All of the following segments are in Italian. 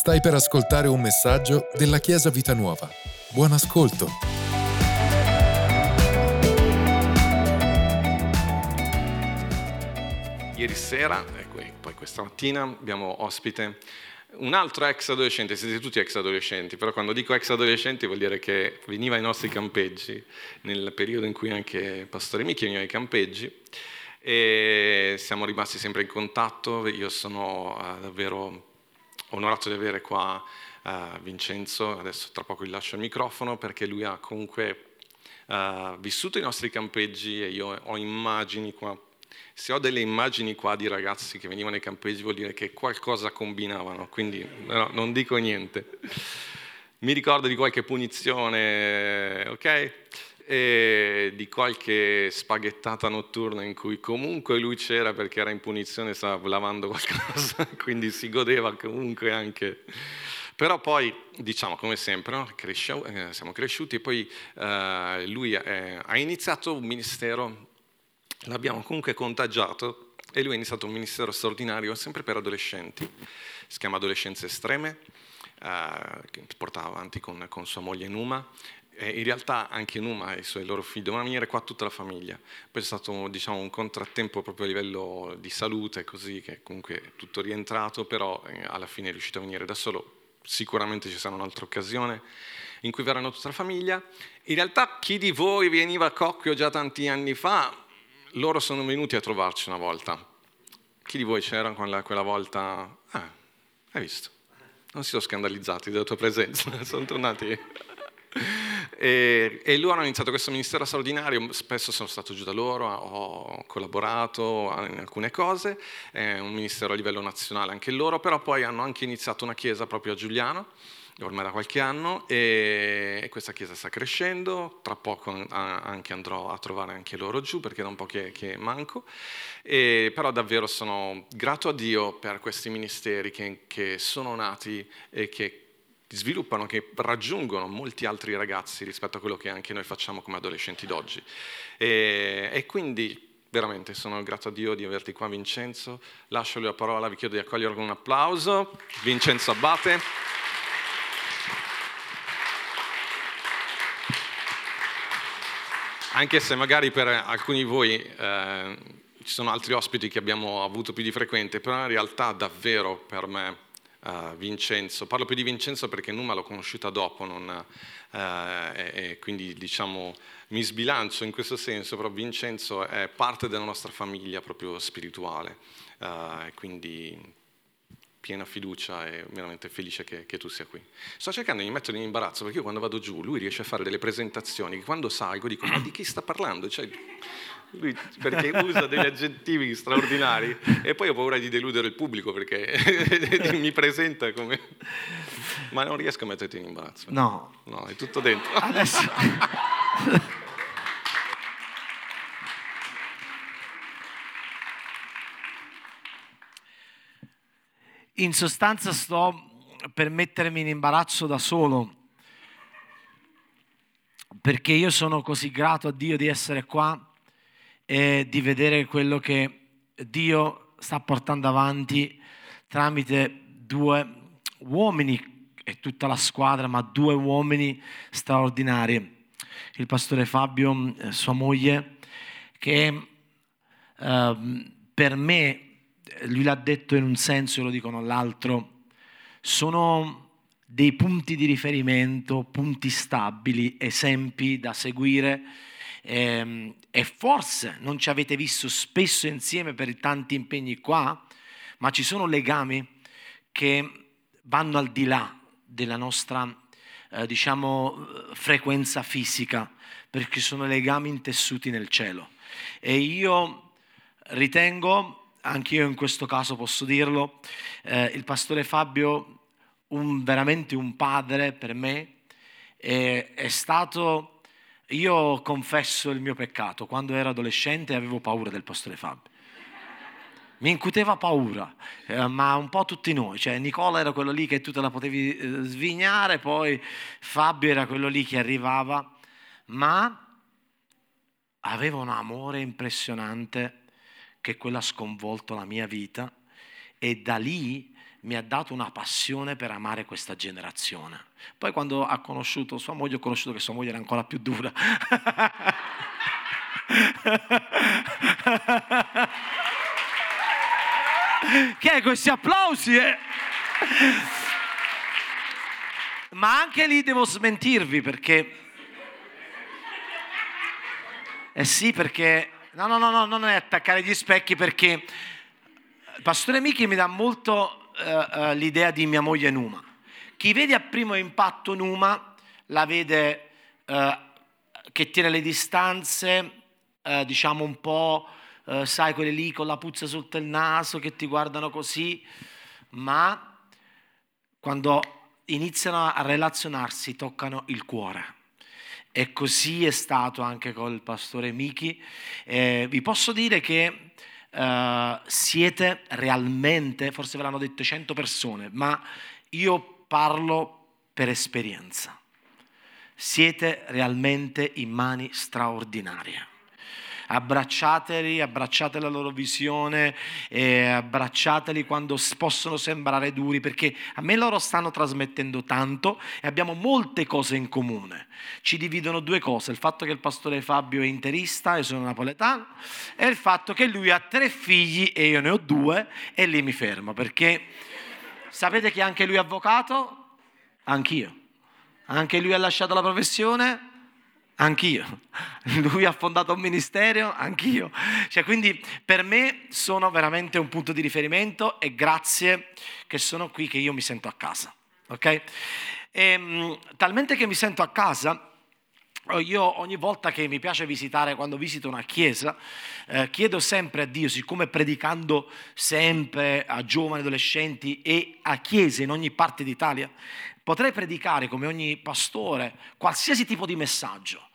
Stai per ascoltare un messaggio della Chiesa Vita Nuova. Buon ascolto. Ieri sera e poi questa mattina abbiamo ospite un altro ex adolescente, siete tutti ex adolescenti, però quando dico ex adolescenti vuol dire che veniva ai nostri campeggi, nel periodo in cui anche Pastore Michi veniva ai campeggi, e siamo rimasti sempre in contatto, io sono uh, davvero onorato di avere qua uh, Vincenzo, adesso tra poco gli lascio il microfono perché lui ha comunque uh, vissuto i nostri campeggi e io ho immagini qua se ho delle immagini qua di ragazzi che venivano ai campeggi vuol dire che qualcosa combinavano, quindi no, non dico niente. Mi ricordo di qualche punizione, ok? E di qualche spaghettata notturna in cui comunque lui c'era perché era in punizione, stava lavando qualcosa, quindi si godeva comunque anche. Però poi, diciamo, come sempre, no? Cresciamo, eh, siamo cresciuti e poi eh, lui eh, ha iniziato un ministero l'abbiamo comunque contagiato e lui ha iniziato un ministero straordinario sempre per adolescenti, si chiama Adolescenze Estreme, eh, che portava avanti con, con sua moglie Numa, e in realtà anche Numa e i suoi loro figli dovevano venire qua tutta la famiglia. Poi è stato diciamo, un contrattempo proprio a livello di salute, così che comunque è tutto rientrato, però eh, alla fine è riuscito a venire da solo. Sicuramente ci sarà un'altra occasione in cui verranno tutta la famiglia. In realtà chi di voi veniva a Cocchio già tanti anni fa loro sono venuti a trovarci una volta. Chi di voi c'era quella, quella volta? Ah, hai visto? Non si sono scandalizzati della tua presenza, sono tornati. E, loro hanno iniziato questo ministero straordinario, spesso sono stato giù da loro, ho collaborato in alcune cose, è un ministero a livello nazionale anche loro, però poi hanno anche iniziato una chiesa proprio a Giuliano, ormai da qualche anno e questa chiesa sta crescendo, tra poco anche andrò a trovare anche loro giù perché da un po' che, che manco, e, però davvero sono grato a Dio per questi ministeri che, che sono nati e che sviluppano, che raggiungono molti altri ragazzi rispetto a quello che anche noi facciamo come adolescenti d'oggi. E, e quindi veramente sono grato a Dio di averti qua Vincenzo, lascio la parola, vi chiedo di accogliere con un applauso, Vincenzo Abate. Anche se magari per alcuni di voi eh, ci sono altri ospiti che abbiamo avuto più di frequente, però in realtà davvero per me uh, Vincenzo, parlo più di Vincenzo perché Numa l'ho conosciuta dopo, non, uh, e, e, quindi diciamo mi sbilancio in questo senso, però Vincenzo è parte della nostra famiglia proprio spirituale, uh, quindi piena fiducia e veramente felice che, che, tu sia qui. Sto cercando di mettermi in imbarazzo perché io quando vado giù lui riesce a fare delle presentazioni che quando salgo dico ma di chi sta parlando? Cioè, lui, perché usa degli aggettivi straordinari e poi ho paura di deludere il pubblico perché mi presenta come... Ma non riesco a metterti in imbarazzo. No. No, è tutto dentro. Adesso... in sostanza sto per mettermi in imbarazzo da solo, perché io sono così grato a Dio di essere qua e di vedere quello che Dio sta portando avanti tramite due uomini e tutta la squadra, ma due uomini straordinari. Il pastore Fabio, eh, sua moglie, che eh, per me lui l'ha detto in un senso e lo dicono all'altro, sono dei punti di riferimento, punti stabili, esempi da seguire ehm, e forse non ci avete visto spesso insieme per tanti impegni qua, ma ci sono legami che vanno al di là della nostra eh, diciamo frequenza fisica, perché sono legami intessuti nel cielo. E io ritengo anch'io in questo caso posso dirlo, eh, il pastore Fabio, un, veramente un padre per me, è, è stato, io confesso il mio peccato, quando ero adolescente avevo paura del pastore Fabio. Mi incuteva paura, eh, ma un po' tutti noi, cioè Nicola era quello lì che tu te la potevi eh, svignare, poi Fabio era quello lì che arrivava, ma aveva un amore impressionante che quello ha sconvolto la mia vita e da lì mi ha dato una passione per amare questa generazione. Poi quando ha conosciuto sua moglie, ho conosciuto che sua moglie era ancora più dura. che è questi applausi? Eh? Ma anche lì devo smentirvi perché... Eh sì, perché... No, no, no, no, non è attaccare gli specchi perché il pastore Michi mi dà molto uh, uh, l'idea di mia moglie Numa. Chi vede a primo impatto Numa la vede uh, che tiene le distanze, diciamo un po', sai, quelle lì con la puzza sotto il naso che ti guardano così, ma quando iniziano a relazionarsi toccano il cuore. E così è stato anche con il pastore Miki. Eh, vi posso dire che eh, siete realmente, forse ve l'hanno detto 100 persone, ma io parlo per esperienza. Siete realmente in mani straordinarie abbracciateli, abbracciate la loro visione, abbracciateli quando possono sembrare duri, perché a me loro stanno trasmettendo tanto e abbiamo molte cose in comune. Ci dividono due cose, il fatto che il pastore Fabio è interista, io sono napoletano, e il fatto che lui ha tre figli e io ne ho due e lì mi fermo, perché sapete che anche lui è avvocato? Anch'io. Anche lui ha lasciato la professione? Anch'io. Lui ha fondato un ministero, anch'io. Cioè, quindi per me sono veramente un punto di riferimento e grazie che sono qui, che io mi sento a casa. Ok? E, ehm, talmente che mi sento a casa, io ogni volta che mi piace visitare, quando visito una chiesa, eh, chiedo sempre a Dio, siccome predicando sempre a giovani, adolescenti e a chiese in ogni parte d'Italia, potrei predicare come ogni pastore qualsiasi tipo di messaggio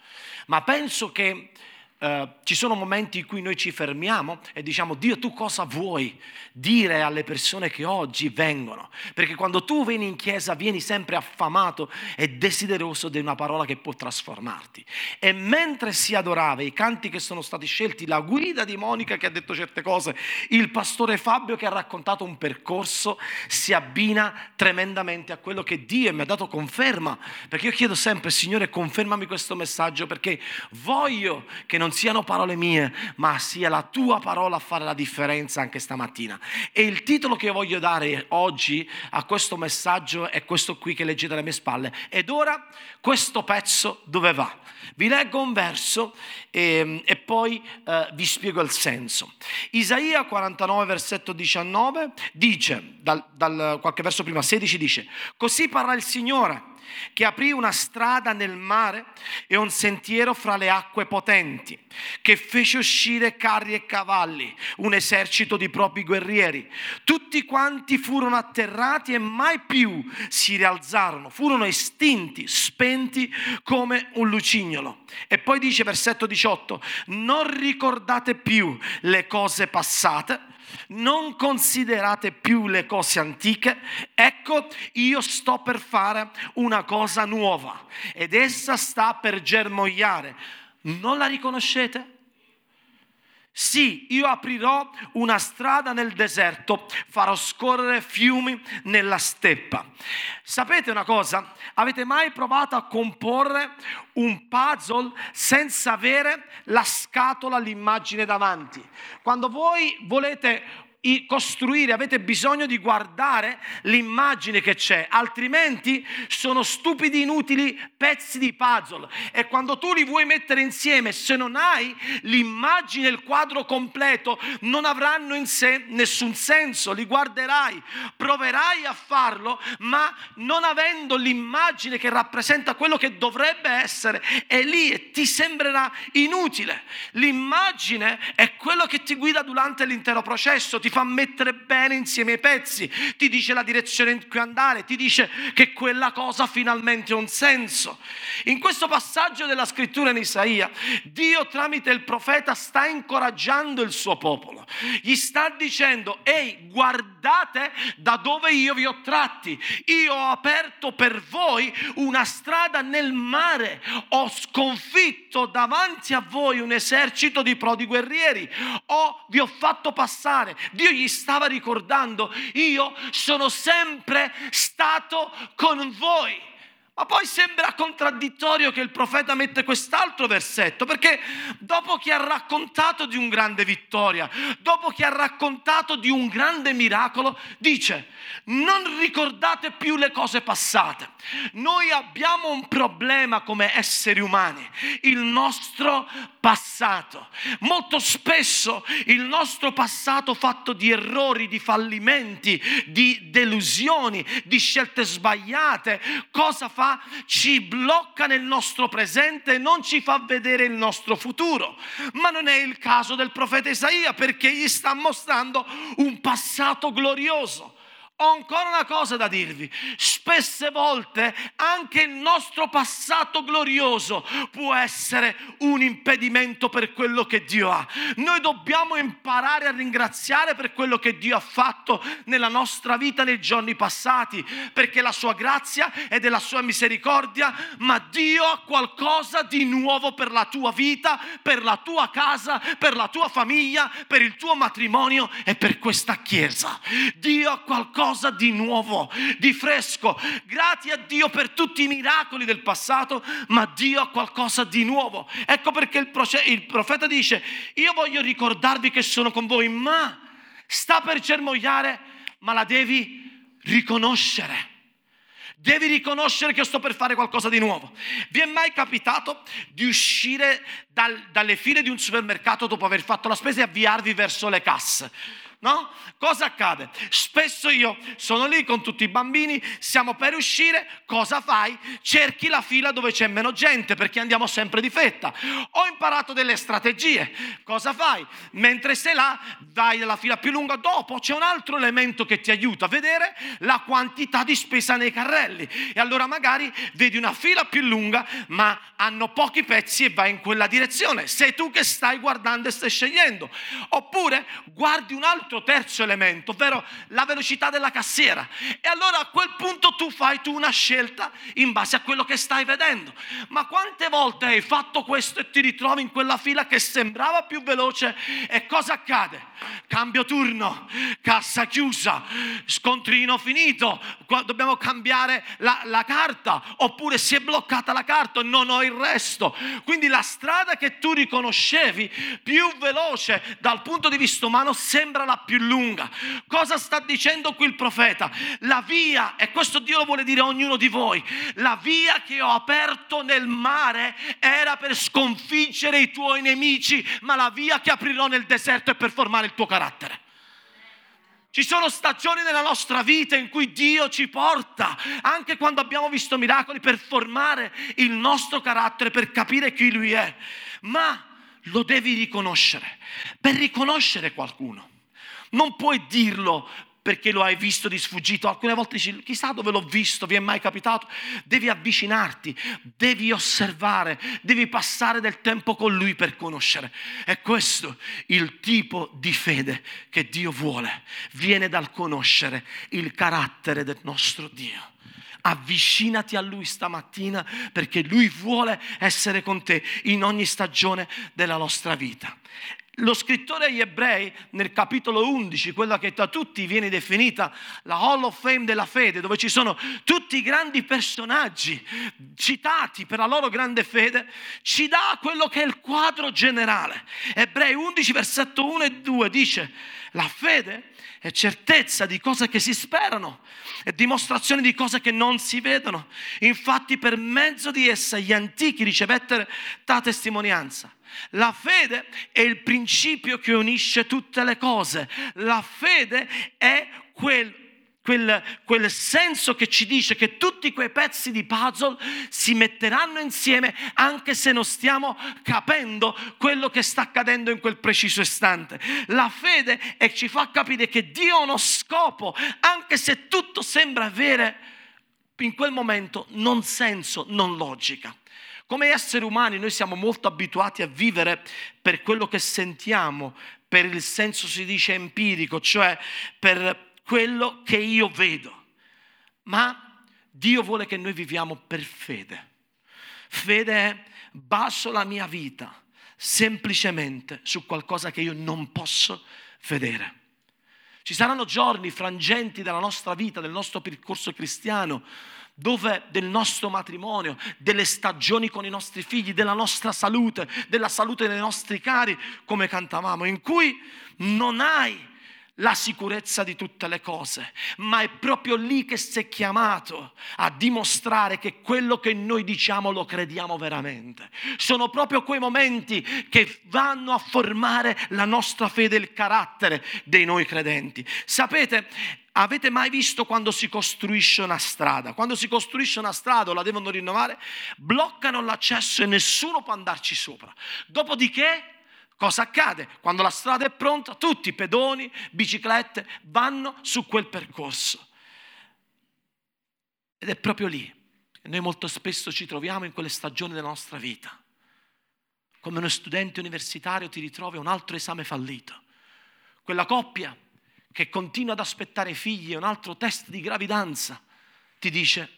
ma penso che eh, ci sono momenti in cui noi ci fermiamo e diciamo Dio tu cosa vuoi dire alle persone che oggi vengono? Perché quando tu vieni in chiesa vieni sempre affamato e desideroso di una parola che può trasformarti. E mentre si adorava i canti che sono stati scelti, la guida di Monica che ha detto certe cose, il pastore Fabio che ha raccontato un percorso, si abbina tremendamente a quello che Dio mi ha dato conferma. Perché io chiedo sempre Signore confermami questo messaggio perché voglio che non non siano parole mie, ma sia la tua parola a fare la differenza anche stamattina. E il titolo che voglio dare oggi a questo messaggio è questo qui che leggete alle mie spalle. Ed ora questo pezzo dove va? Vi leggo un verso e, ehm, e poi eh, vi spiego il senso. Isaia 49, versetto 19 dice, dal, dal qualche verso prima, 16 dice, così parla il Signore che aprì una strada nel mare e un sentiero fra le acque potenti, che fece uscire carri e cavalli, un esercito di propri guerrieri. Tutti quanti furono atterrati e mai più si rialzarono, furono estinti, spenti come un lucignolo. E poi dice versetto 18, non ricordate più le cose passate non considerate più le cose antiche, ecco io sto per fare una cosa nuova ed essa sta per germogliare. Non la riconoscete? Sì, io aprirò una strada nel deserto, farò scorrere fiumi nella steppa. Sapete una cosa? Avete mai provato a comporre un puzzle senza avere la scatola, l'immagine davanti? Quando voi volete costruire, avete bisogno di guardare l'immagine che c'è, altrimenti sono stupidi, inutili pezzi di puzzle. E quando tu li vuoi mettere insieme, se non hai l'immagine, il quadro completo, non avranno in sé nessun senso. Li guarderai, proverai a farlo, ma non avendo l'immagine che rappresenta quello che dovrebbe essere, è lì e ti sembrerà inutile. L'immagine è quello che ti guida durante l'intero processo, ti fa mettere bene insieme i pezzi, ti dice la direzione in cui andare, ti dice che quella cosa finalmente ha un senso. In questo passaggio della scrittura in Isaia, Dio tramite il profeta sta incoraggiando il suo popolo, gli sta dicendo, ehi, guardate da dove io vi ho tratti, io ho aperto per voi una strada nel mare, ho sconfitto davanti a voi un esercito di prodi guerrieri, ho, vi ho fatto passare. Dio Dio gli stava ricordando, io sono sempre stato con voi. Ma poi sembra contraddittorio che il profeta mette quest'altro versetto, perché dopo che ha raccontato di un grande vittoria, dopo che ha raccontato di un grande miracolo, dice, non ricordate più le cose passate. Noi abbiamo un problema come esseri umani, il nostro passato. Molto spesso il nostro passato fatto di errori, di fallimenti, di delusioni, di scelte sbagliate, cosa fa? Ci blocca nel nostro presente e non ci fa vedere il nostro futuro. Ma non è il caso del profeta Isaia perché gli sta mostrando un passato glorioso. Ho ancora una cosa da dirvi. Spesse volte anche il nostro passato glorioso può essere un impedimento per quello che Dio ha. Noi dobbiamo imparare a ringraziare per quello che Dio ha fatto nella nostra vita nei giorni passati, perché la sua grazia è della sua misericordia, ma Dio ha qualcosa di nuovo per la tua vita, per la tua casa, per la tua famiglia, per il tuo matrimonio e per questa chiesa. Dio ha qualcosa qualcosa di nuovo, di fresco. Grazie a Dio per tutti i miracoli del passato, ma Dio ha qualcosa di nuovo. Ecco perché il, il profeta dice, io voglio ricordarvi che sono con voi, ma sta per germogliare, ma la devi riconoscere. Devi riconoscere che io sto per fare qualcosa di nuovo. Vi è mai capitato di uscire dal, dalle file di un supermercato dopo aver fatto la spesa e avviarvi verso le casse? No? Cosa accade? Spesso io sono lì con tutti i bambini, siamo per uscire, cosa fai? Cerchi la fila dove c'è meno gente perché andiamo sempre di fetta. Ho imparato delle strategie. Cosa fai? Mentre sei là, vai nella fila più lunga, dopo c'è un altro elemento che ti aiuta a vedere la quantità di spesa nei carrelli. E allora magari vedi una fila più lunga, ma hanno pochi pezzi e vai in quella direzione. Sei tu che stai guardando e stai scegliendo. Oppure guardi un altro altro terzo elemento, ovvero la velocità della cassiera. E allora a quel punto tu fai tu una scelta in base a quello che stai vedendo. Ma quante volte hai fatto questo e ti ritrovi in quella fila che sembrava più veloce e cosa accade? Cambio turno, cassa chiusa, scontrino finito, dobbiamo cambiare la, la carta oppure si è bloccata la carta e non ho il resto. Quindi la strada che tu riconoscevi più veloce dal punto di vista umano sembra la più lunga. Cosa sta dicendo qui il profeta? La via, e questo Dio lo vuole dire a ognuno di voi, la via che ho aperto nel mare era per sconfiggere i tuoi nemici, ma la via che aprirò nel deserto è per formare il tuo carattere. Ci sono stagioni nella nostra vita in cui Dio ci porta, anche quando abbiamo visto miracoli, per formare il nostro carattere, per capire chi Lui è. Ma lo devi riconoscere. Per riconoscere qualcuno non puoi dirlo perché lo hai visto di sfuggito. Alcune volte dici, chissà dove l'ho visto, vi è mai capitato? Devi avvicinarti, devi osservare, devi passare del tempo con lui per conoscere. È questo il tipo di fede che Dio vuole. Viene dal conoscere il carattere del nostro Dio avvicinati a Lui stamattina perché Lui vuole essere con te in ogni stagione della nostra vita. Lo scrittore agli ebrei nel capitolo 11, quella che da tutti viene definita la Hall of Fame della fede, dove ci sono tutti i grandi personaggi citati per la loro grande fede, ci dà quello che è il quadro generale. Ebrei 11, versetto 1 e 2 dice, la fede è certezza di cose che si sperano è dimostrazione di cose che non si vedono. Infatti per mezzo di essa gli antichi ricevettero ta testimonianza. La fede è il principio che unisce tutte le cose. La fede è quel Quel, quel, senso che ci dice che tutti quei pezzi di puzzle si metteranno insieme anche se non stiamo capendo quello che sta accadendo in quel preciso istante. La fede è, ci fa capire che Dio ha uno scopo, anche se tutto sembra avere in quel momento non senso, non logica. Come esseri umani noi siamo molto abituati a vivere per quello che sentiamo, per il senso si dice empirico, cioè per quello che io vedo. Ma Dio vuole che noi viviamo per fede. Fede è baso la mia vita semplicemente su qualcosa che io non posso vedere. Ci saranno giorni frangenti della nostra vita, del nostro percorso cristiano, dove del nostro matrimonio, delle stagioni con i nostri figli, della nostra salute, della salute dei nostri cari, come cantavamo, in cui non hai la sicurezza di tutte le cose, ma è proprio lì che sei chiamato a dimostrare che quello che noi diciamo lo crediamo veramente. Sono proprio quei momenti che vanno a formare la nostra fede e il carattere dei noi credenti. Sapete, Avete mai visto quando si costruisce una strada? Quando si costruisce una strada o la devono rinnovare, bloccano l'accesso e nessuno può andarci sopra. Dopodiché Cosa accade? Quando la strada è pronta, tutti, pedoni, biciclette, vanno su quel percorso. Ed è proprio lì che noi molto spesso ci troviamo in quelle stagioni della nostra vita. Come uno studente universitario ti ritrovi a un altro esame fallito. Quella coppia che continua ad aspettare figli e un altro test di gravidanza ti dice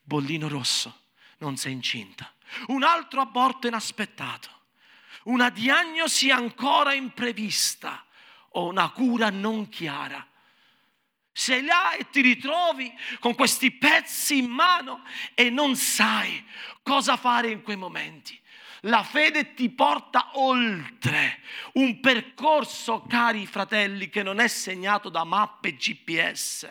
bollino rosso, non sei incinta. Un altro aborto inaspettato una diagnosi ancora imprevista o una cura non chiara. Sei là e ti ritrovi con questi pezzi in mano e non sai cosa fare in quei momenti. La fede ti porta oltre un percorso, cari fratelli, che non è segnato da mappe GPS.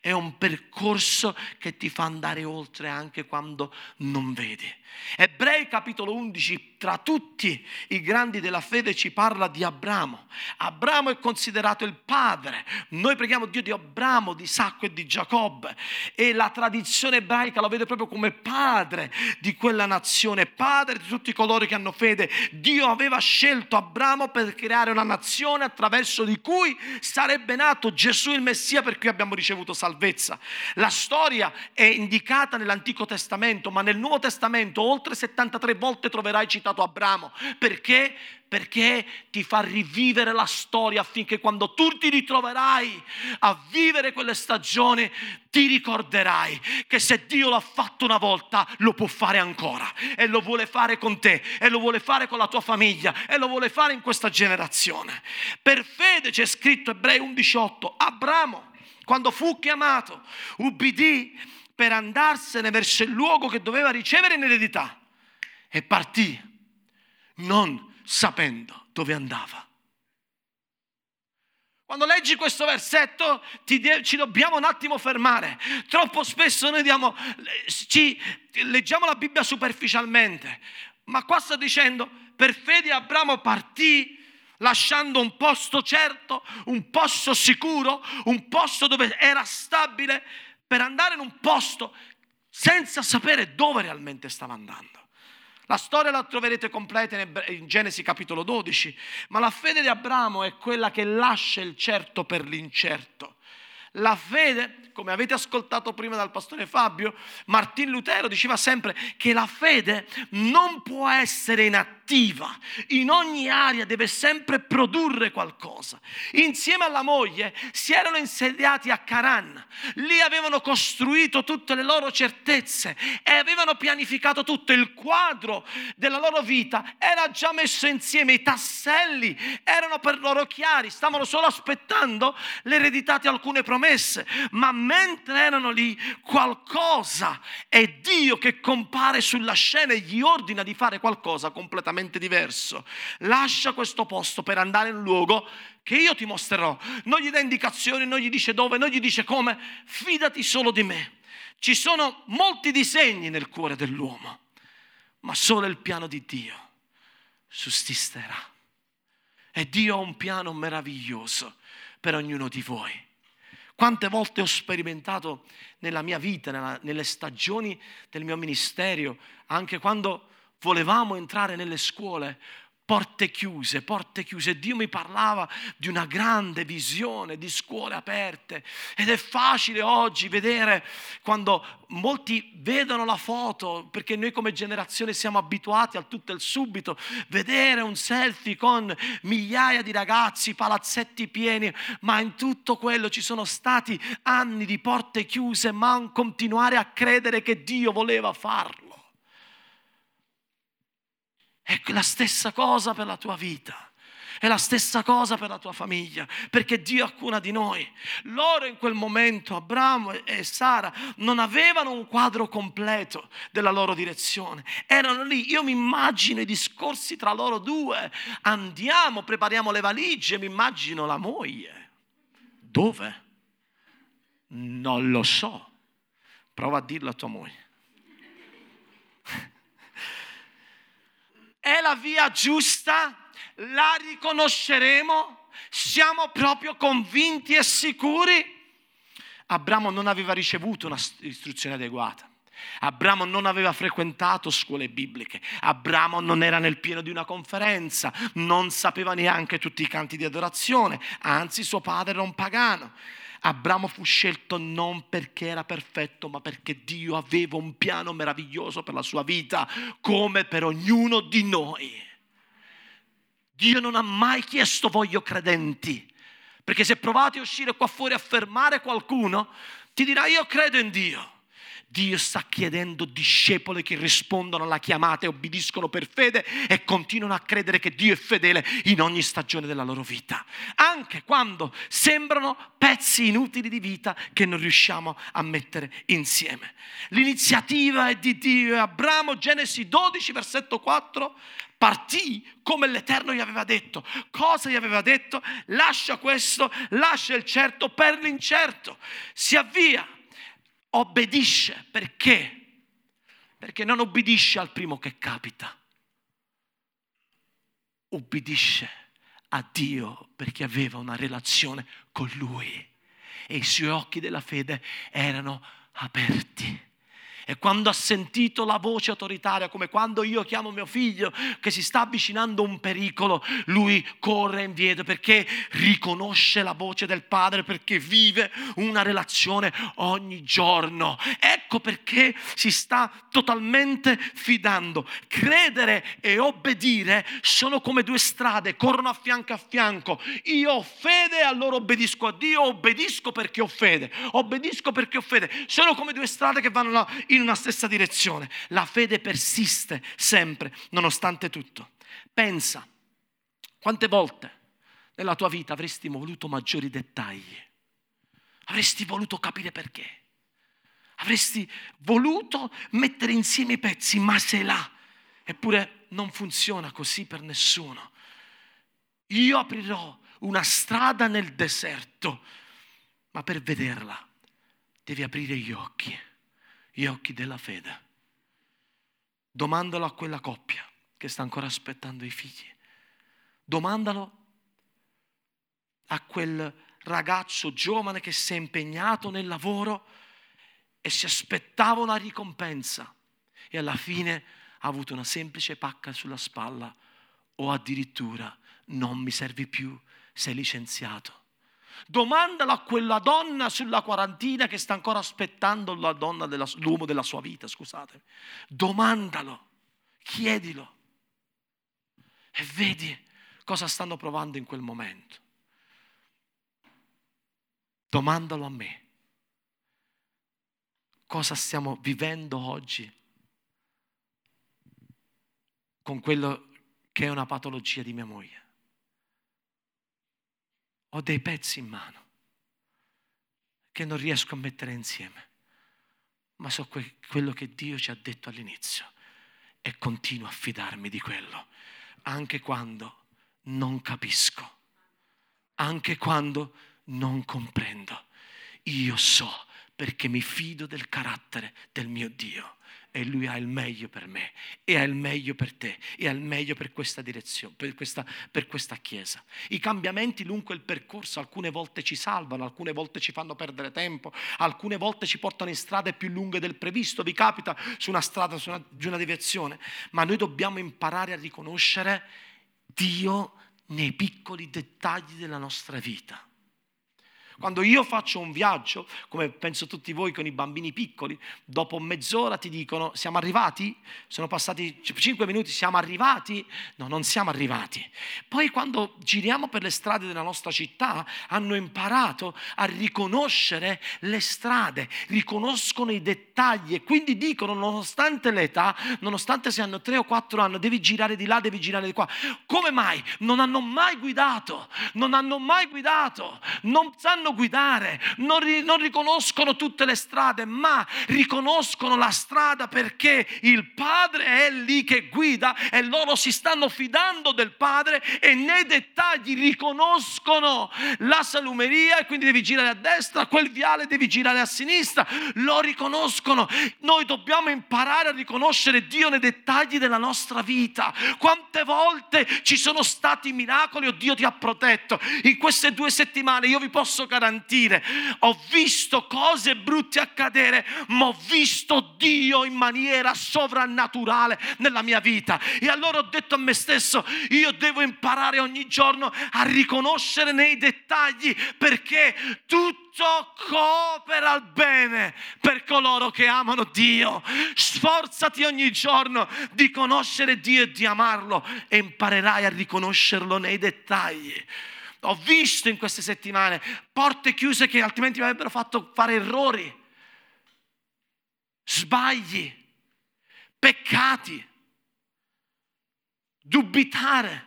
È un percorso che ti fa andare oltre anche quando non vedi. Ebrei capitolo 11 tra tutti i grandi della fede ci parla di Abramo. Abramo è considerato il padre. Noi preghiamo Dio di Abramo, di Isacco e di Giacobbe. E la tradizione ebraica lo vede proprio come padre di quella nazione, padre di tutti coloro che hanno fede. Dio aveva scelto Abramo per creare una nazione attraverso di cui sarebbe nato Gesù il Messia per cui abbiamo ricevuto salvezza. La storia è indicata nell'Antico Testamento, ma nel Nuovo Testamento oltre 73 volte troverai citato Abramo. Perché? Perché ti fa rivivere la storia affinché quando tu ti ritroverai a vivere quelle stagioni ti ricorderai che se Dio l'ha fatto una volta lo può fare ancora e lo vuole fare con te e lo vuole fare con la tua famiglia e lo vuole fare in questa generazione. Per fede c'è scritto Ebrei 11:8 Abramo quando fu chiamato ubbidì per andarsene verso il luogo che doveva ricevere in eredità e partì non sapendo dove andava. Quando leggi questo versetto de- ci dobbiamo un attimo fermare. Troppo spesso noi diamo, ci, leggiamo la Bibbia superficialmente, ma qua sta dicendo, per fede Abramo partì lasciando un posto certo, un posto sicuro, un posto dove era stabile, per andare in un posto senza sapere dove realmente stava andando. La storia la troverete completa in Genesi capitolo 12, ma la fede di Abramo è quella che lascia il certo per l'incerto. La fede, come avete ascoltato prima dal pastore Fabio, Martin Lutero diceva sempre che la fede non può essere inattiva, in ogni area deve sempre produrre qualcosa. Insieme alla moglie si erano insediati a Caran, lì avevano costruito tutte le loro certezze e avevano pianificato tutto, il quadro della loro vita era già messo insieme, i tasselli erano per loro chiari, stavano solo aspettando l'eredità di alcune promesse ma mentre erano lì qualcosa è Dio che compare sulla scena e gli ordina di fare qualcosa completamente diverso. Lascia questo posto per andare in un luogo che io ti mostrerò. Non gli dà indicazioni, non gli dice dove, non gli dice come, fidati solo di me. Ci sono molti disegni nel cuore dell'uomo, ma solo il piano di Dio sussisterà. E Dio ha un piano meraviglioso per ognuno di voi. Quante volte ho sperimentato nella mia vita, nella, nelle stagioni del mio ministero, anche quando volevamo entrare nelle scuole, porte chiuse, porte chiuse. Dio mi parlava di una grande visione di scuole aperte ed è facile oggi vedere quando molti vedono la foto, perché noi come generazione siamo abituati al tutto e al subito, vedere un selfie con migliaia di ragazzi, palazzetti pieni, ma in tutto quello ci sono stati anni di porte chiuse, ma continuare a credere che Dio voleva farlo. È la stessa cosa per la tua vita. È la stessa cosa per la tua famiglia, perché Dio ha cura di noi. Loro in quel momento, Abramo e Sara, non avevano un quadro completo della loro direzione. Erano lì, io mi immagino i discorsi tra loro due. Andiamo, prepariamo le valigie, mi immagino la moglie. Dove? Non lo so. Prova a dirlo a tua moglie. È la via giusta? la riconosceremo? Siamo proprio convinti e sicuri? Abramo non aveva ricevuto un'istruzione adeguata. Abramo non aveva frequentato scuole bibliche, Abramo non era nel pieno di una conferenza, non sapeva neanche tutti i canti di adorazione, anzi suo padre era un pagano. Abramo fu scelto non perché era perfetto, ma perché Dio aveva un piano meraviglioso per la sua vita, come per ognuno di noi. Dio non ha mai chiesto voglio credenti, perché se provate a uscire qua fuori a fermare qualcuno, ti dirà io credo in Dio. Dio sta chiedendo discepoli che rispondono alla chiamata e obbediscono per fede e continuano a credere che Dio è fedele in ogni stagione della loro vita, anche quando sembrano pezzi inutili di vita che non riusciamo a mettere insieme. L'iniziativa è di Dio. Abramo, Genesi 12, versetto 4, partì come l'Eterno gli aveva detto. Cosa gli aveva detto? Lascia questo, lascia il certo per l'incerto. Si avvia, obbedisce. Perché? Perché non obbedisce al primo che capita. Obbedisce a Dio perché aveva una relazione con Lui e i suoi occhi della fede erano aperti. E quando ha sentito la voce autoritaria, come quando io chiamo mio figlio che si sta avvicinando un pericolo, lui corre indietro perché riconosce la voce del padre, perché vive una relazione ogni giorno. Ecco perché si sta totalmente fidando. Credere e obbedire sono come due strade, corrono a fianco a fianco. Io ho fede, allora obbedisco a Dio, obbedisco perché ho fede, obbedisco perché ho fede. Sono come due strade che vanno in una stessa direzione. La fede persiste sempre, nonostante tutto. Pensa, quante volte nella tua vita avresti voluto maggiori dettagli? Avresti voluto capire perché? Avresti voluto mettere insieme i pezzi, ma sei là. Eppure non funziona così per nessuno. Io aprirò una strada nel deserto, ma per vederla devi aprire gli occhi gli occhi della fede. Domandalo a quella coppia che sta ancora aspettando i figli. Domandalo a quel ragazzo giovane che si è impegnato nel lavoro e si aspettava una ricompensa e alla fine ha avuto una semplice pacca sulla spalla o addirittura non mi servi più, sei licenziato. Domandalo a quella donna sulla quarantina che sta ancora aspettando della, l'uomo della sua vita, scusate. Domandalo, chiedilo e vedi cosa stanno provando in quel momento. Domandalo a me. Cosa stiamo vivendo oggi con quello che è una patologia di mia moglie? Ho dei pezzi in mano che non riesco a mettere insieme, ma so que- quello che Dio ci ha detto all'inizio e continuo a fidarmi di quello, anche quando non capisco, anche quando non comprendo. Io so perché mi fido del carattere del mio Dio e lui ha il meglio per me e ha il meglio per te e ha il meglio per questa direzione, per questa, per questa chiesa. I cambiamenti lungo il percorso alcune volte ci salvano, alcune volte ci fanno perdere tempo, alcune volte ci portano in strade più lunghe del previsto, vi capita su una strada su una, di una direzione, ma noi dobbiamo imparare a riconoscere Dio nei piccoli dettagli della nostra vita. Quando io faccio un viaggio, come penso tutti voi con i bambini piccoli, dopo mezz'ora ti dicono siamo arrivati? Sono passati cinque minuti, siamo arrivati? No, non siamo arrivati. Poi quando giriamo per le strade della nostra città hanno imparato a riconoscere le strade, riconoscono i dettagli e quindi dicono nonostante l'età, nonostante se hanno tre o quattro anni, devi girare di là, devi girare di qua. Come mai? Non hanno mai guidato, non hanno mai guidato, non sanno sanno guidare, non, ri, non riconoscono tutte le strade, ma riconoscono la strada perché il Padre è lì che guida e loro si stanno fidando del Padre e nei dettagli riconoscono la salumeria e quindi devi girare a destra, quel viale devi girare a sinistra, lo riconoscono. Noi dobbiamo imparare a riconoscere Dio nei dettagli della nostra vita. Quante volte ci sono stati miracoli o Dio ti ha protetto? In queste due settimane io vi posso garantire. Ho visto cose brutte accadere, ma ho visto Dio in maniera sovrannaturale nella mia vita. E allora ho detto a me stesso, io devo imparare ogni giorno a riconoscere nei dettagli perché tutto coopera al bene per coloro che amano Dio. Sforzati ogni giorno di conoscere Dio e di amarlo e imparerai a riconoscerlo nei dettagli ho visto in queste settimane porte chiuse che altrimenti mi avrebbero fatto fare errori, sbagli, peccati, dubitare.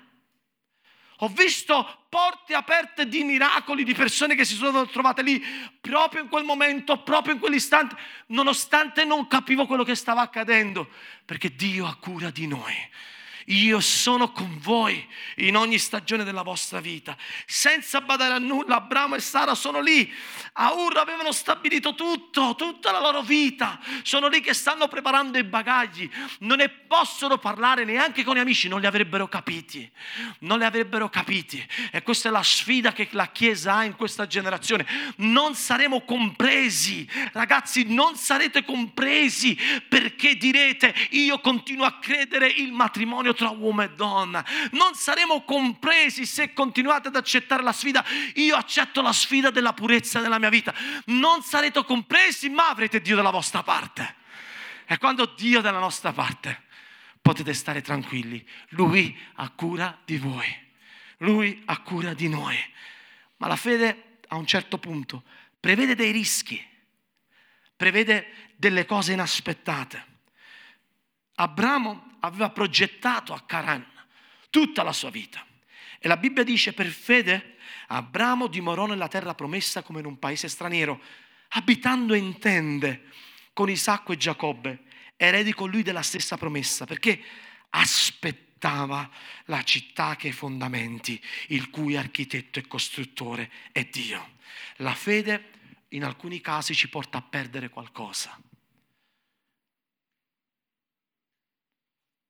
Ho visto porte aperte di miracoli, di persone che si sono trovate lì proprio in quel momento, proprio in quell'istante, nonostante non capivo quello che stava accadendo, perché Dio ha cura di noi io sono con voi in ogni stagione della vostra vita. Senza badare a nulla, Abramo e Sara sono lì. A Ur avevano stabilito tutto, tutta la loro vita. Sono lì che stanno preparando i bagagli. Non ne possono parlare neanche con gli amici, non li avrebbero capiti. Non li avrebbero capiti. E questa è la sfida che la Chiesa ha in questa generazione. Non saremo compresi. Ragazzi, non sarete compresi perché direte io continuo a credere il matrimonio tra uomo e donna. Non saremo compresi se continuate ad accettare la sfida. Io accetto la sfida della purezza nella mia vita. Non sarete compresi, ma avrete Dio dalla vostra parte. E quando Dio è dalla nostra parte, potete stare tranquilli. Lui ha cura di voi. Lui ha cura di noi. Ma la fede a un certo punto prevede dei rischi, prevede delle cose inaspettate. Abramo aveva progettato a Caran tutta la sua vita. E la Bibbia dice, per fede, Abramo dimorò nella terra promessa come in un paese straniero, abitando in tende con Isacco e Giacobbe, eredi con lui della stessa promessa, perché aspettava la città che i fondamenti, il cui architetto e costruttore è Dio. La fede in alcuni casi ci porta a perdere qualcosa.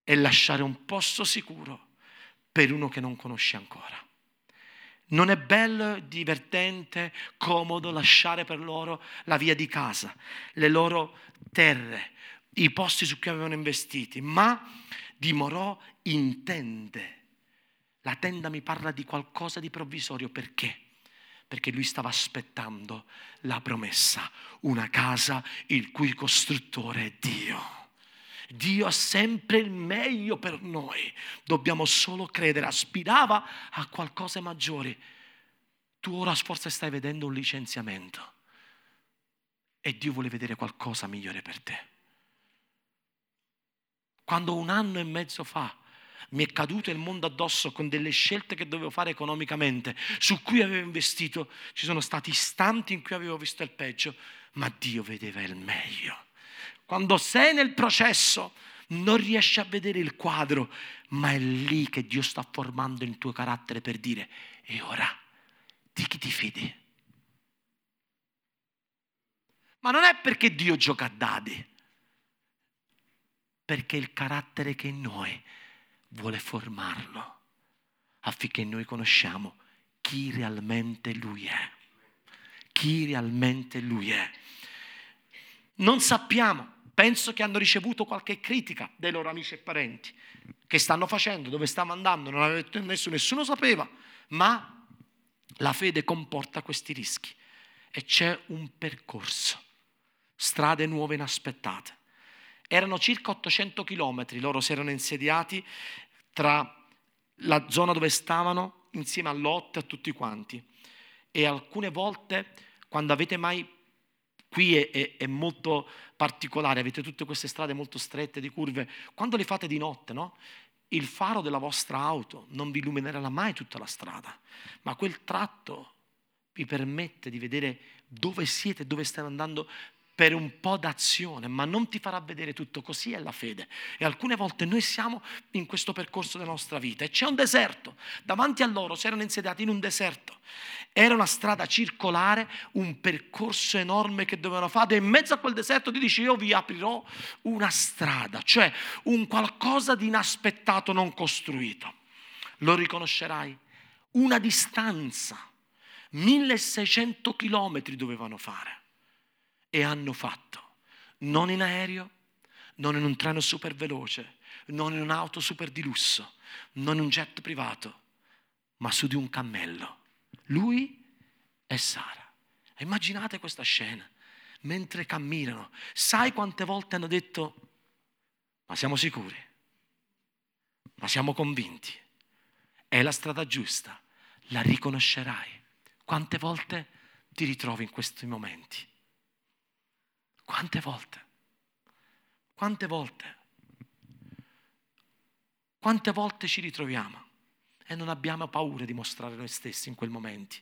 E lasciare un posto sicuro per uno che non conosce ancora. Non è bello, divertente, comodo lasciare per loro la via di casa, le loro terre, i posti su cui avevano investiti, ma dimorò in tende. La tenda mi parla di qualcosa di provvisorio perché? Perché lui stava aspettando la promessa, una casa il cui costruttore è Dio. Dio ha sempre il meglio per noi. Dobbiamo solo credere. Aspirava a qualcosa maggiore. Tu ora forse stai vedendo un licenziamento e Dio vuole vedere qualcosa migliore per te. Quando un anno e mezzo fa mi è caduto il mondo addosso con delle scelte che dovevo fare economicamente, su cui avevo investito, ci sono stati istanti in cui avevo visto il peggio, ma Dio vedeva il meglio. Quando sei nel processo non riesci a vedere il quadro, ma è lì che Dio sta formando il tuo carattere per dire, e ora di chi ti fidi? Ma non è perché Dio gioca a dadi, perché il carattere che è in noi vuole formarlo affinché noi conosciamo chi realmente Lui è. Chi realmente Lui è. Non sappiamo Penso che hanno ricevuto qualche critica dai loro amici e parenti. Che stanno facendo, dove stanno andando, non aveva nessuno, nessuno sapeva. Ma la fede comporta questi rischi. e c'è un percorso, strade nuove inaspettate. Erano circa 800 chilometri, loro si erano insediati tra la zona dove stavano insieme a Lot e a tutti quanti. E alcune volte, quando avete mai, qui è, è, è, molto particolare, avete tutte queste strade molto strette di curve, quando le fate di notte, no? Il faro della vostra auto non vi illuminerà mai tutta la strada, ma quel tratto vi permette di vedere dove siete, dove state andando per un po' d'azione, ma non ti farà vedere tutto. Così è la fede. E alcune volte noi siamo in questo percorso della nostra vita e c'è un deserto. Davanti a loro si erano insediati in un deserto. Era una strada circolare, un percorso enorme che dovevano fare. E in mezzo a quel deserto ti dice io vi aprirò una strada, cioè un qualcosa di inaspettato, non costruito. Lo riconoscerai? Una distanza. 1600 chilometri dovevano fare e hanno fatto, non in aereo, non in un treno super veloce, non in un'auto super di lusso, non in un jet privato, ma su di un cammello. Lui e Sara. Immaginate questa scena, mentre camminano. Sai quante volte hanno detto, ma siamo sicuri, ma siamo convinti, è la strada giusta, la riconoscerai. Quante volte ti ritrovi in questi momenti? Quante volte? Quante volte? Quante volte ci ritroviamo e non abbiamo paura di mostrare noi stessi in quei momenti?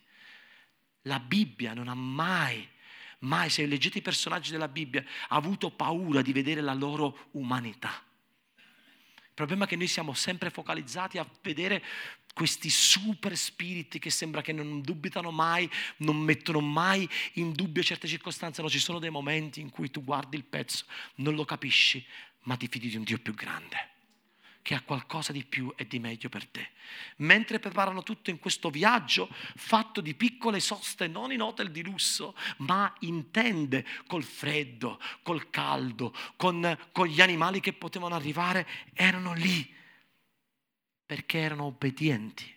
La Bibbia non ha mai, mai, se leggete i personaggi della Bibbia, avuto paura di vedere la loro umanità. Il problema è che noi siamo sempre focalizzati a vedere questi super spiriti che sembra che non dubitano mai, non mettono mai in dubbio certe circostanze. No, ci sono dei momenti in cui tu guardi il pezzo, non lo capisci, ma ti fidi di un Dio più grande che ha qualcosa di più e di meglio per te. Mentre preparano tutto in questo viaggio fatto di piccole soste, non in hotel di lusso, ma in tende, col freddo, col caldo, con, con gli animali che potevano arrivare, erano lì perché erano obbedienti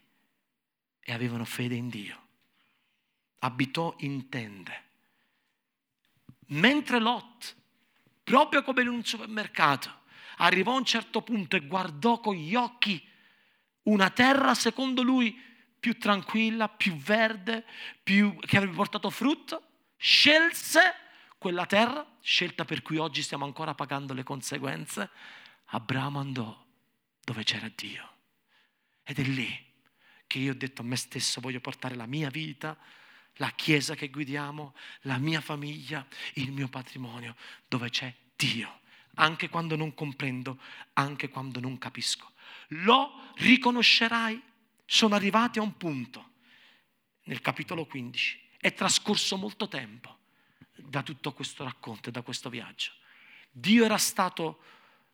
e avevano fede in Dio. Abitò in tende. Mentre Lot, proprio come in un supermercato, arrivò a un certo punto e guardò con gli occhi una terra, secondo lui, più tranquilla, più verde, più, che avrebbe portato frutto, scelse quella terra, scelta per cui oggi stiamo ancora pagando le conseguenze. Abramo andò dove c'era Dio. Ed è lì che io ho detto a me stesso voglio portare la mia vita, la chiesa che guidiamo, la mia famiglia, il mio patrimonio, dove c'è Dio, anche quando non comprendo, anche quando non capisco. Lo riconoscerai. Sono arrivati a un punto, nel capitolo 15, è trascorso molto tempo da tutto questo racconto e da questo viaggio. Dio era stato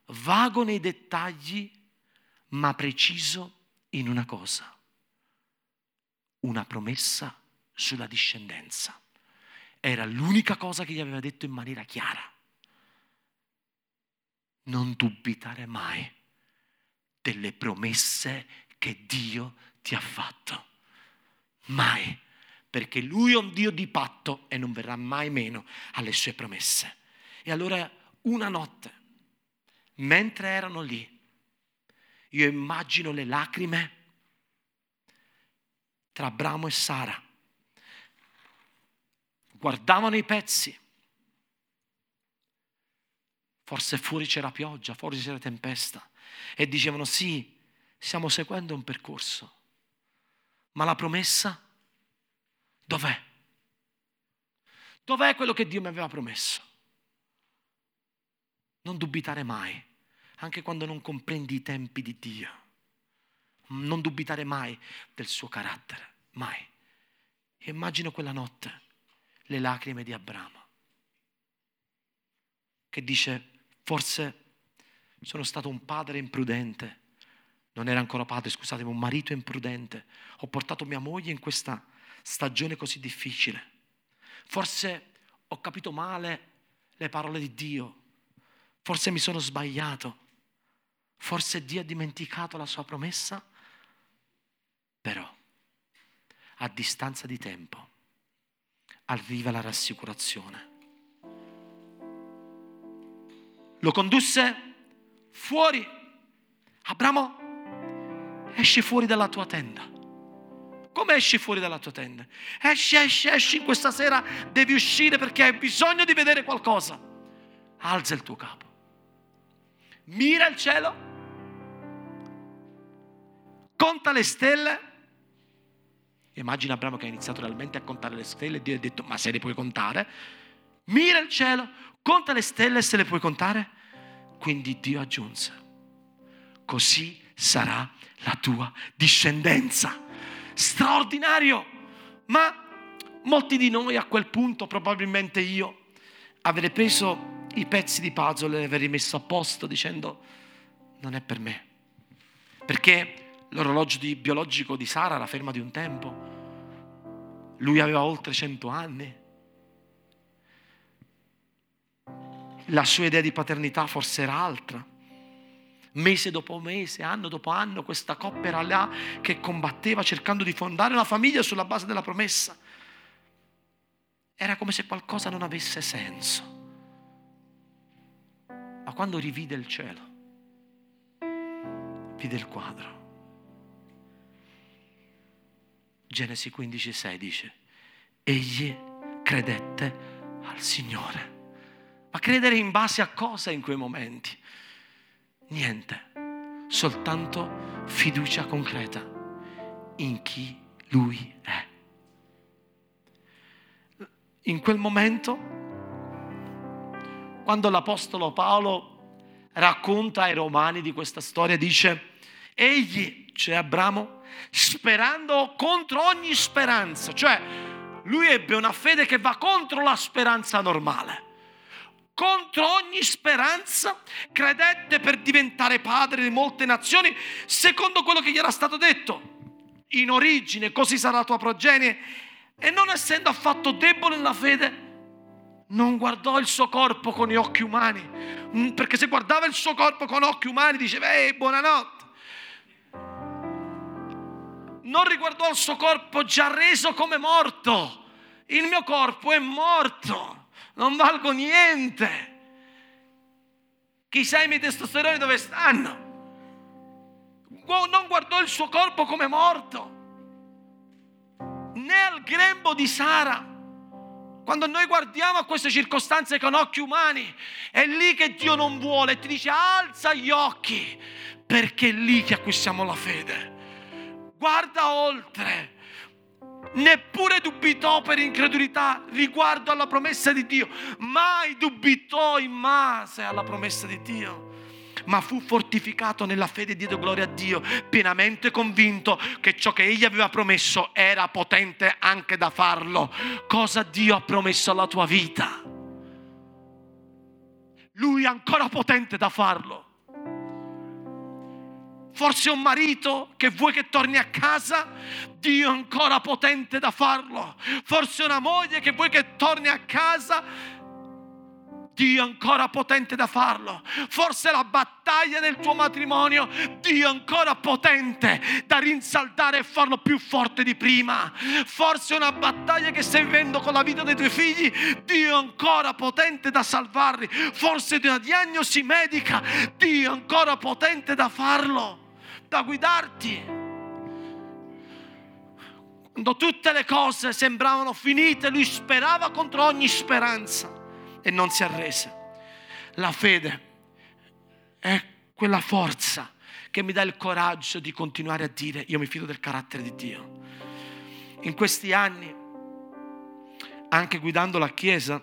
vago nei dettagli, ma preciso in una cosa, una promessa sulla discendenza. Era l'unica cosa che gli aveva detto in maniera chiara. Non dubitare mai delle promesse che Dio ti ha fatto. Mai. Perché Lui è un Dio di patto e non verrà mai meno alle sue promesse. E allora una notte, mentre erano lì, io immagino le lacrime tra Abramo e Sara. Guardavano i pezzi. Forse fuori c'era pioggia, fuori c'era tempesta. E dicevano sì, stiamo seguendo un percorso. Ma la promessa dov'è? Dov'è quello che Dio mi aveva promesso? Non dubitare mai anche quando non comprendi i tempi di Dio. Non dubitare mai del suo carattere, mai. E immagino quella notte le lacrime di Abramo, che dice, forse sono stato un padre imprudente, non era ancora padre, scusatemi, un marito imprudente, ho portato mia moglie in questa stagione così difficile. Forse ho capito male le parole di Dio, forse mi sono sbagliato. Forse Dio ha dimenticato la sua promessa? Però, a distanza di tempo, arriva la rassicurazione. Lo condusse fuori. Abramo, esci fuori dalla tua tenda. Come esci fuori dalla tua tenda? Esci, esci, esci, questa sera devi uscire perché hai bisogno di vedere qualcosa. Alza il tuo capo. Mira il cielo. Conta le stelle. Immagina Abramo che ha iniziato realmente a contare le stelle e Dio ha detto, ma se le puoi contare? Mira il cielo, conta le stelle se le puoi contare. Quindi Dio aggiunse, così sarà la tua discendenza straordinario. Ma molti di noi a quel punto, probabilmente io, avrei preso i pezzi di puzzle e li avrei messo a posto dicendo non è per me. Perché l'orologio di, biologico di Sara era ferma di un tempo. Lui aveva oltre cento anni. La sua idea di paternità forse era altra mese dopo mese, anno dopo anno, questa coppia era là che combatteva cercando di fondare una famiglia sulla base della promessa. Era come se qualcosa non avesse senso. Ma quando rivide il cielo, vide il quadro. Genesi 15,6 dice, egli credette al Signore. Ma credere in base a cosa in quei momenti? Niente, soltanto fiducia concreta in chi Lui è. In quel momento, quando l'Apostolo Paolo racconta ai Romani di questa storia, dice, egli, cioè Abramo, sperando contro ogni speranza, cioè lui ebbe una fede che va contro la speranza normale contro ogni speranza, credette per diventare padre di molte nazioni, secondo quello che gli era stato detto. In origine, così sarà la tua progenie. E non essendo affatto debole nella fede, non guardò il suo corpo con gli occhi umani, mm, perché se guardava il suo corpo con occhi umani diceva, ehi, buonanotte. Non riguardò il suo corpo già reso come morto. Il mio corpo è morto non valgo niente. Chissà i miei testosteroni dove stanno. Non guardò il suo corpo come morto, né al grembo di Sara. Quando noi guardiamo a queste circostanze con occhi umani, è lì che Dio non vuole ti dice alza gli occhi, perché è lì che acquistiamo la fede. Guarda oltre neppure dubitò per incredulità riguardo alla promessa di Dio, mai dubitò in base alla promessa di Dio ma fu fortificato nella fede di Dio, gloria a Dio, pienamente convinto che ciò che egli aveva promesso era potente anche da farlo. Cosa Dio ha promesso alla tua vita? Lui è ancora potente da farlo. Forse un marito che vuoi che torni a casa, Dio è ancora potente da farlo. Forse una moglie che vuoi che torni a casa, Dio è ancora potente da farlo. Forse la battaglia del tuo matrimonio, Dio è ancora potente da rinsaldare e farlo più forte di prima. Forse una battaglia che stai vivendo con la vita dei tuoi figli, Dio è ancora potente da salvarli. Forse di una diagnosi medica, Dio è ancora potente da farlo da guidarti. Quando tutte le cose sembravano finite, lui sperava contro ogni speranza e non si arrese. La fede è quella forza che mi dà il coraggio di continuare a dire io mi fido del carattere di Dio. In questi anni, anche guidando la Chiesa,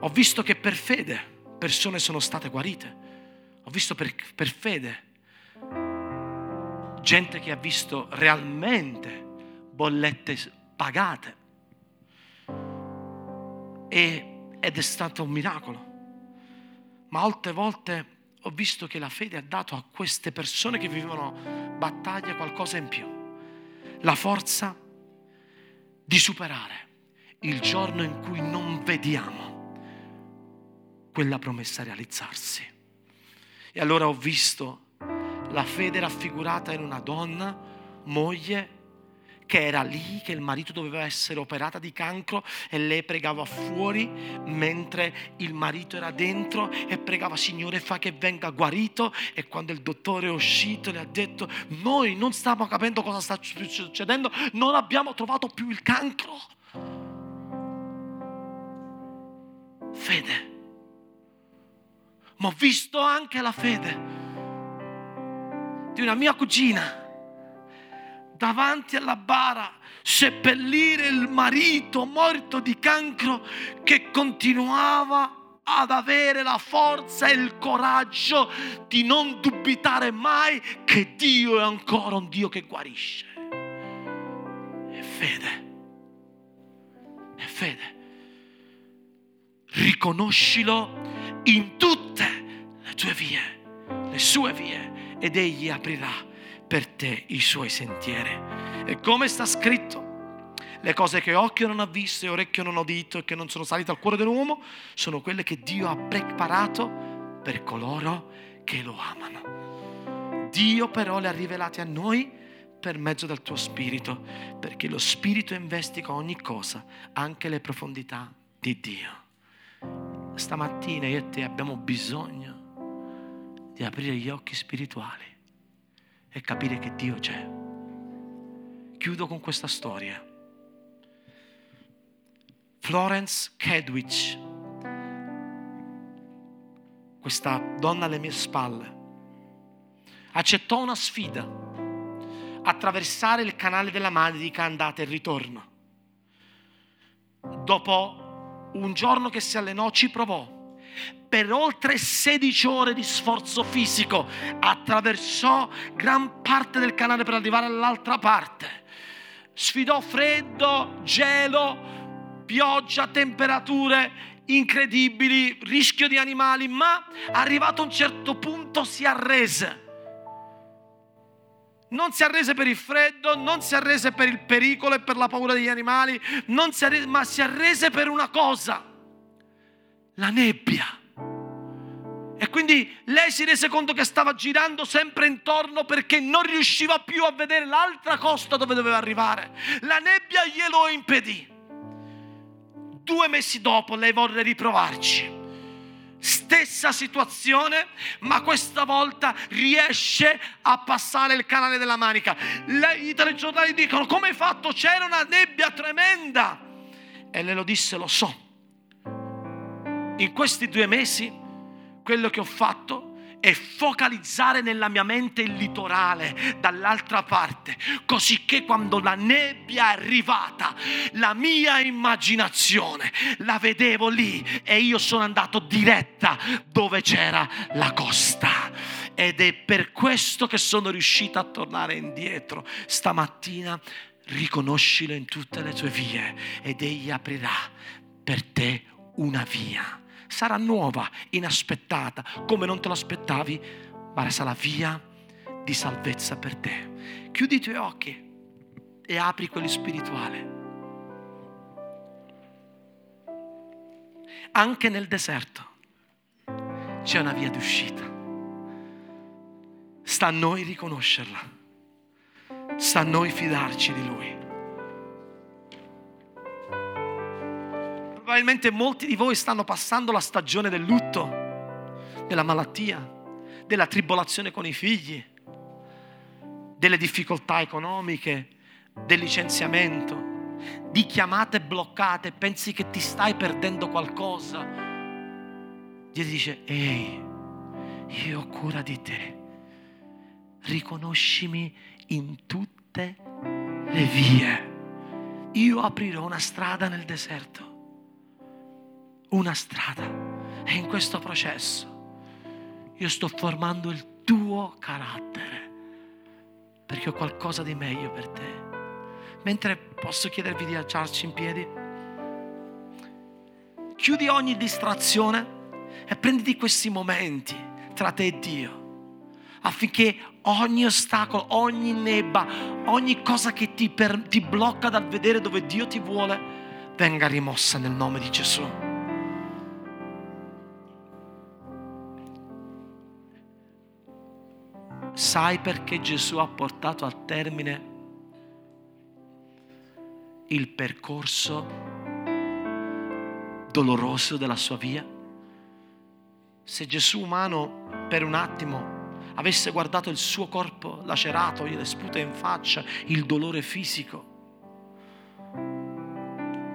ho visto che per fede persone sono state guarite. Ho visto per, per fede gente che ha visto realmente bollette pagate. E, ed è stato un miracolo. Ma altre volte ho visto che la fede ha dato a queste persone che vivevano battaglie qualcosa in più. La forza di superare il giorno in cui non vediamo quella promessa realizzarsi. E allora ho visto la fede raffigurata in una donna, moglie, che era lì, che il marito doveva essere operata di cancro e lei pregava fuori mentre il marito era dentro e pregava Signore fa che venga guarito e quando il dottore è uscito le ha detto noi non stiamo capendo cosa sta succedendo, non abbiamo trovato più il cancro. Fede. Ma ho visto anche la fede di una mia cugina davanti alla bara seppellire il marito morto di cancro che continuava ad avere la forza e il coraggio di non dubitare mai che Dio è ancora un Dio che guarisce. È fede. È fede. Riconoscilo in tutte le tue vie, le sue vie ed egli aprirà per te i suoi sentieri. E come sta scritto, le cose che occhio non ha visto e orecchio non ha udito e che non sono salite al cuore dell'uomo sono quelle che Dio ha preparato per coloro che lo amano. Dio però le ha rivelate a noi per mezzo del tuo spirito, perché lo spirito investiga ogni cosa, anche le profondità di Dio. Stamattina io e te abbiamo bisogno di aprire gli occhi spirituali e capire che Dio c'è. Chiudo con questa storia. Florence Kedwich, questa donna alle mie spalle, accettò una sfida, attraversare il canale della Manica andata e ritorno. Dopo un giorno che si allenò ci provò per oltre 16 ore di sforzo fisico, attraversò gran parte del canale per arrivare all'altra parte. Sfidò freddo, gelo, pioggia, temperature incredibili, rischio di animali, ma arrivato a un certo punto si arrese. Non si arrese per il freddo, non si arrese per il pericolo e per la paura degli animali, si arrese, ma si arrese per una cosa, la nebbia. E quindi lei si rese conto che stava girando sempre intorno perché non riusciva più a vedere l'altra costa dove doveva arrivare. La nebbia glielo impedì. Due mesi dopo lei volle riprovarci. Stessa situazione, ma questa volta riesce a passare il canale della Manica. I telegiornali dicono: Come hai fatto? C'era una nebbia tremenda. E lei lo disse: Lo so. In questi due mesi quello che ho fatto è focalizzare nella mia mente il litorale dall'altra parte, così che quando la nebbia è arrivata, la mia immaginazione la vedevo lì e io sono andato diretta dove c'era la costa. Ed è per questo che sono riuscita a tornare indietro. Stamattina riconoscilo in tutte le tue vie ed egli aprirà per te una via sarà nuova, inaspettata, come non te lo aspettavi, ma sarà via di salvezza per te. Chiudi i tuoi occhi e apri quelli spirituali. Anche nel deserto c'è una via d'uscita. Sta a noi riconoscerla. Sta a noi fidarci di Lui. Probabilmente molti di voi stanno passando la stagione del lutto, della malattia, della tribolazione con i figli, delle difficoltà economiche, del licenziamento, di chiamate bloccate, pensi che ti stai perdendo qualcosa. Dio dice, ehi, io ho cura di te, riconoscimi in tutte le vie. Io aprirò una strada nel deserto una strada e in questo processo io sto formando il tuo carattere perché ho qualcosa di meglio per te. Mentre posso chiedervi di alzarci in piedi, chiudi ogni distrazione e prenditi questi momenti tra te e Dio affinché ogni ostacolo, ogni nebba, ogni cosa che ti, per, ti blocca dal vedere dove Dio ti vuole venga rimossa nel nome di Gesù. Sai perché Gesù ha portato al termine il percorso doloroso della sua via? Se Gesù umano per un attimo avesse guardato il suo corpo lacerato, le spute in faccia, il dolore fisico,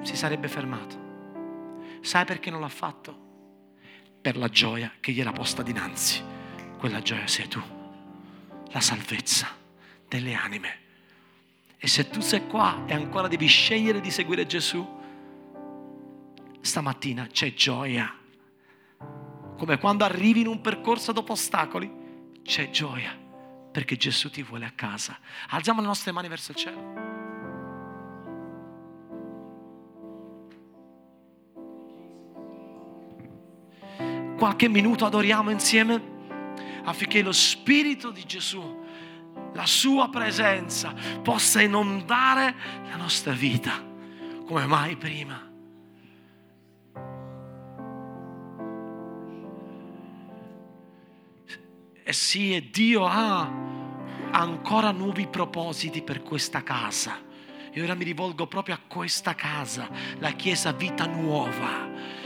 si sarebbe fermato. Sai perché non l'ha fatto? Per la gioia che gli era posta dinanzi. Quella gioia sei tu, la salvezza delle anime. E se tu sei qua e ancora devi scegliere di seguire Gesù, stamattina c'è gioia. Come quando arrivi in un percorso dopo ostacoli, c'è gioia perché Gesù ti vuole a casa. Alziamo le nostre mani verso il cielo. Qualche minuto adoriamo insieme affinché lo Spirito di Gesù, la sua presenza possa inondare la nostra vita come mai prima. E sì, e Dio ha ancora nuovi propositi per questa casa. E ora mi rivolgo proprio a questa casa, la Chiesa Vita Nuova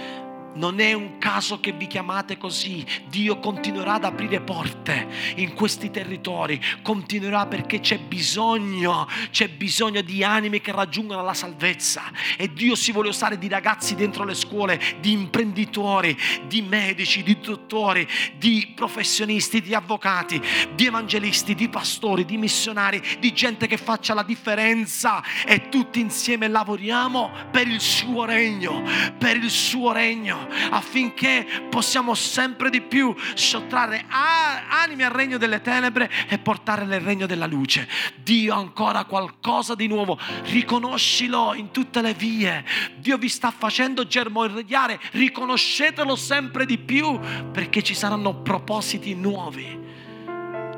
non è un caso che vi chiamate così. Dio continuerà ad aprire porte in questi territori. Continuerà perché c'è bisogno, c'è bisogno di anime che raggiungano la salvezza. E Dio si vuole usare di ragazzi dentro le scuole, di imprenditori, di medici, di dottori, di professionisti, di avvocati, di evangelisti, di pastori, di missionari, di gente che faccia la differenza. E tutti insieme lavoriamo per il suo regno, per il suo regno affinché possiamo sempre di più sottrarre anime al regno delle tenebre e portare nel regno della luce. Dio ha ancora qualcosa di nuovo, riconoscilo in tutte le vie. Dio vi sta facendo germogliare, riconoscetelo sempre di più perché ci saranno propositi nuovi.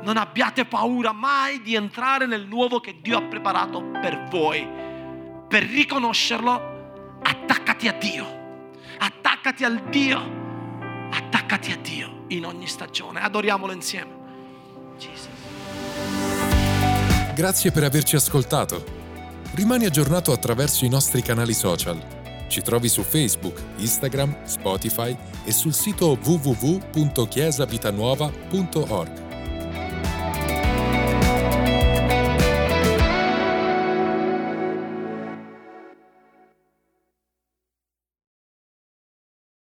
Non abbiate paura mai di entrare nel nuovo che Dio ha preparato per voi. Per riconoscerlo, attaccati a Dio attaccati al Dio, attaccati a Dio in ogni stagione. Adoriamolo insieme. Jesus. Grazie per averci ascoltato. Rimani aggiornato attraverso i nostri canali social. Ci trovi su Facebook, Instagram, Spotify e sul sito www.chiesavitanuova.org.